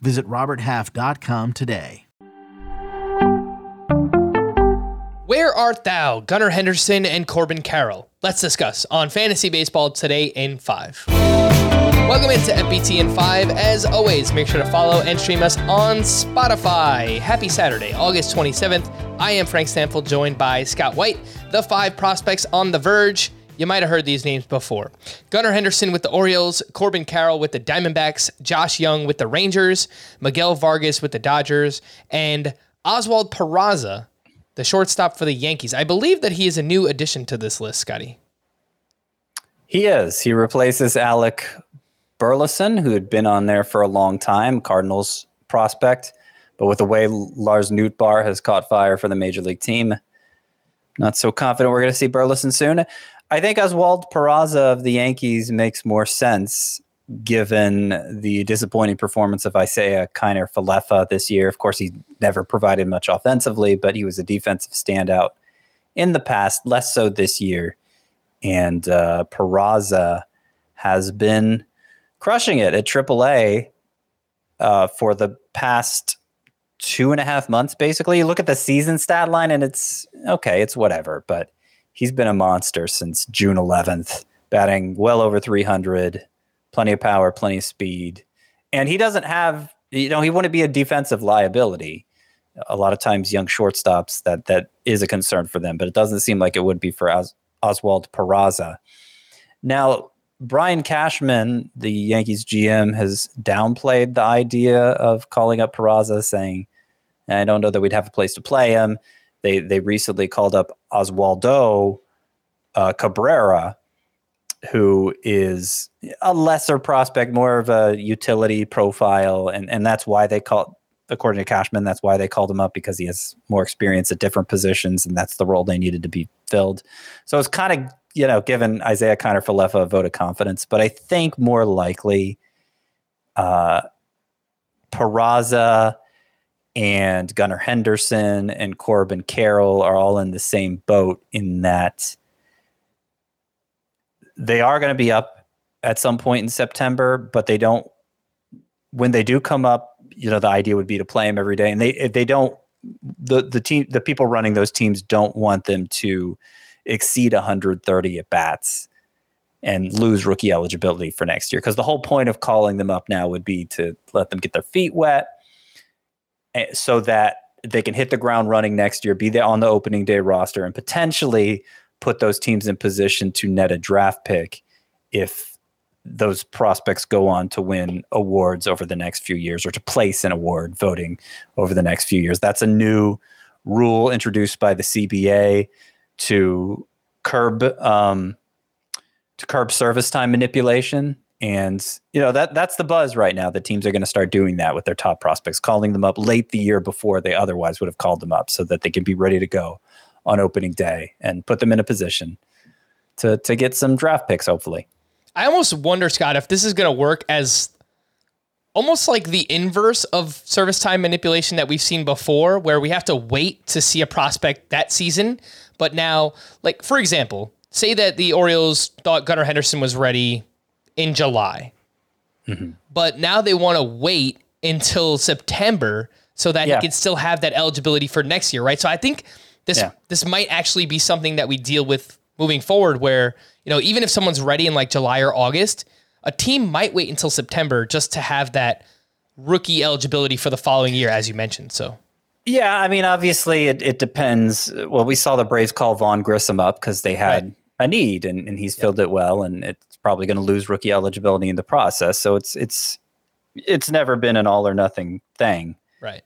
Visit RobertHalf.com today. Where art thou, Gunnar Henderson and Corbin Carroll? Let's discuss on Fantasy Baseball today in five. Welcome into FBT in 5. As always, make sure to follow and stream us on Spotify. Happy Saturday, August 27th. I am Frank Stampfl, joined by Scott White, the five prospects on the verge. You might have heard these names before. Gunnar Henderson with the Orioles, Corbin Carroll with the Diamondbacks, Josh Jung with the Rangers, Miguel Vargas with the Dodgers, and Oswald Peraza, the shortstop for the Yankees. I believe that he is a new addition to this list, Scotty. He is. He replaces Alec Burleson, who had been on there for a long time, Cardinals prospect. But with the way Lars Nootbaar has caught fire for the major league team, not so confident we're going to see Burleson soon. I think Oswald Peraza of the Yankees makes more sense given the disappointing performance of Isiah Kiner Falefa this year. Of course, he never provided much offensively, but he was a defensive standout in the past, less so this year. And uh, Peraza has been crushing it at AAA uh, for the past two and a half months, basically. You look at the season stat line and it's okay, it's whatever, but he's been a monster since June 11th, batting well over 300, plenty of power, plenty of speed. And he doesn't have, you know, he wouldn't be a defensive liability. A lot of times, young shortstops that that is a concern for them, but it doesn't seem like it would be for Os- Oswald Peraza. Now, Brian Cashman, the Yankees GM, has downplayed the idea of calling up Peraza, saying, "I don't know that we'd have a place to play him." They they recently called up Oswaldo uh, Cabrera, who is a lesser prospect, more of a utility profile, and and that's why they called. According to Cashman, that's why they called him up because he has more experience at different positions, and that's the role they needed to be filled. So it's kind of you know, given Isiah Kiner Falefa a vote of confidence, but I think more likely uh, Peraza and Gunnar Henderson and Corbin Carroll are all in the same boat in that they are going to be up at some point in September, but they don't. When they do come up, you know, the idea would be to play them every day, and they if they don't, the the team, the people running those teams don't want them to exceed 130 at bats and lose rookie eligibility for next year. Because the whole point of calling them up now would be to let them get their feet wet so that they can hit the ground running next year, be there on the opening day roster, and potentially put those teams in position to net a draft pick if those prospects go on to win awards over the next few years or to place an award voting over the next few years. That's a new rule introduced by the CBA to curb um, to curb service time manipulation. And you know that that's the buzz right now. The teams are going to start doing that with their top prospects, calling them up late the year before they otherwise would have called them up, so that they can be ready to go on opening day and put them in a position to to get some draft picks. Hopefully, I almost wonder, Scott, if this is going to work as almost like the inverse of service time manipulation that we've seen before, where we have to wait to see a prospect that season but now, like for example, say that the Orioles thought Gunnar Henderson was ready in July, mm-hmm. but now they want to wait until September so that yeah. he can still have that eligibility for next year, right? So I think this yeah. this might actually be something that we deal with moving forward, where you know even if someone's ready in like July or August, a team might wait until September just to have that rookie eligibility for the following year, as you mentioned. So yeah, I mean, obviously, it, it depends. Well, we saw the Braves call Vaughn Grissom up because they had right. a need, and, and he's filled it well, and it's probably going to lose rookie eligibility in the process. So it's it's it's never been an all or nothing thing, right?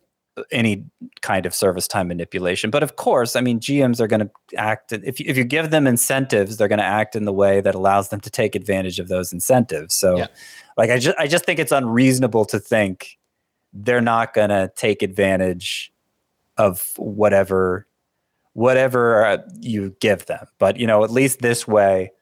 Any kind of service time manipulation, but of course, I mean, GMs are going to act if you, if you give them incentives, they're going to act in the way that allows them to take advantage of those incentives. So, yeah. like, I just I just think it's unreasonable to think they're not going to take advantage of whatever whatever uh, you give them. But you know, at least this way,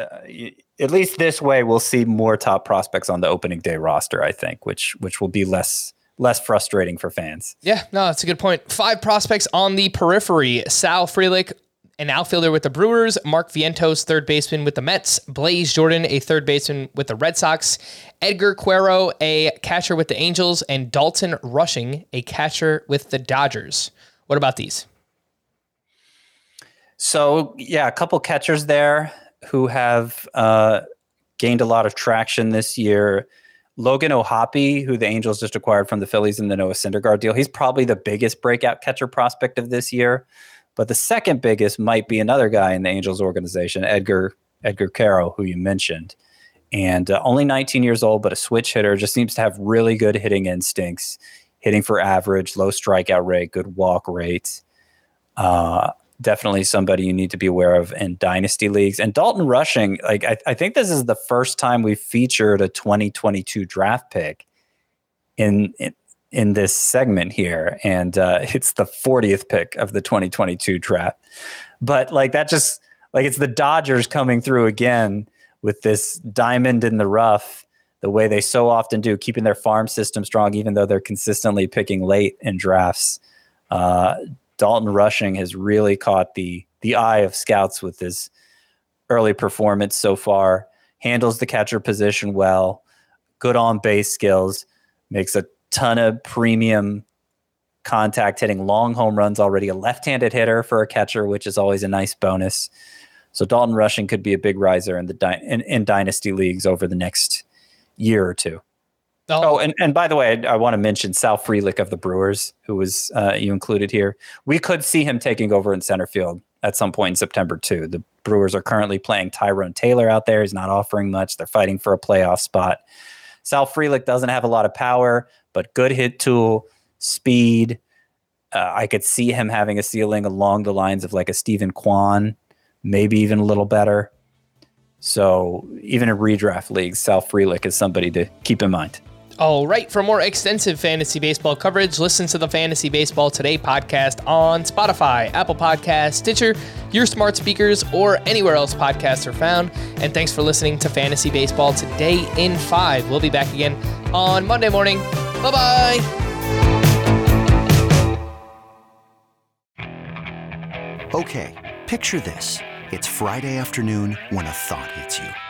Uh, at least this way, we'll see more top prospects on the opening day roster. I think, which which will be less less frustrating for fans. Yeah, no, that's a good point. Five prospects on the periphery: Sal Frelick, an outfielder with the Brewers, Mark Vientos, third baseman with the Mets, Blaze Jordan, a third baseman with the Red Sox, Edgar Quero, a catcher with the Angels, and Dalton Rushing, a catcher with the Dodgers. What about these? So, yeah, a couple catchers there who have uh, gained a lot of traction this year. Logan O'Hoppe, who the Angels just acquired from the Phillies in the Noah Syndergaard deal, he's probably the biggest breakout catcher prospect of this year. But the second biggest might be another guy in the Angels organization, Edgar Edgar Quero, who you mentioned, and uh, only 19 years old, but a switch hitter. Just seems to have really good hitting instincts, hitting for average, low strikeout rate, good walk rate. Uh, definitely somebody you need to be aware of in dynasty leagues. And Dalton Rushing, like I, I think this is the first time we've featured a 2022 draft pick in, in in this segment here, and uh, it's the 40th pick of the 2022 draft. But like that, just like it's the Dodgers coming through again with this diamond in the rough, the way they so often do, keeping their farm system strong, even though they're consistently picking late in drafts. Uh, Dalton Rushing has really caught the the eye of scouts with his early performance so far. Handles the catcher position well, good on base skills, makes a ton of premium contact hitting, long home runs already, a left handed hitter for a catcher, which is always a nice bonus. So Dalton Rushing could be a big riser in the di- in, in dynasty leagues over the next year or two. Oh, oh and, and by the way, I, I want to mention Sal Frelick of the Brewers, who was uh, you included here. We could see him taking over in center field at some point in September too. The Brewers are currently playing Tyrone Taylor out there. He's not offering much. They're fighting for a playoff spot. Sal Frelick doesn't have a lot of power, but good hit tool, speed. Uh, I could see him having a ceiling along the lines of like a Steven Kwan, maybe even a little better. So even in redraft leagues, Sal Frelick is somebody to keep in mind. All right. For more extensive fantasy baseball coverage, listen to the Fantasy Baseball Today podcast on Spotify, Apple Podcasts, Stitcher, your smart speakers, or anywhere else podcasts are found. And thanks for listening to Fantasy Baseball Today in 5. We'll be back again on Monday morning. Bye bye. Okay, picture this. It's Friday afternoon when a thought hits you.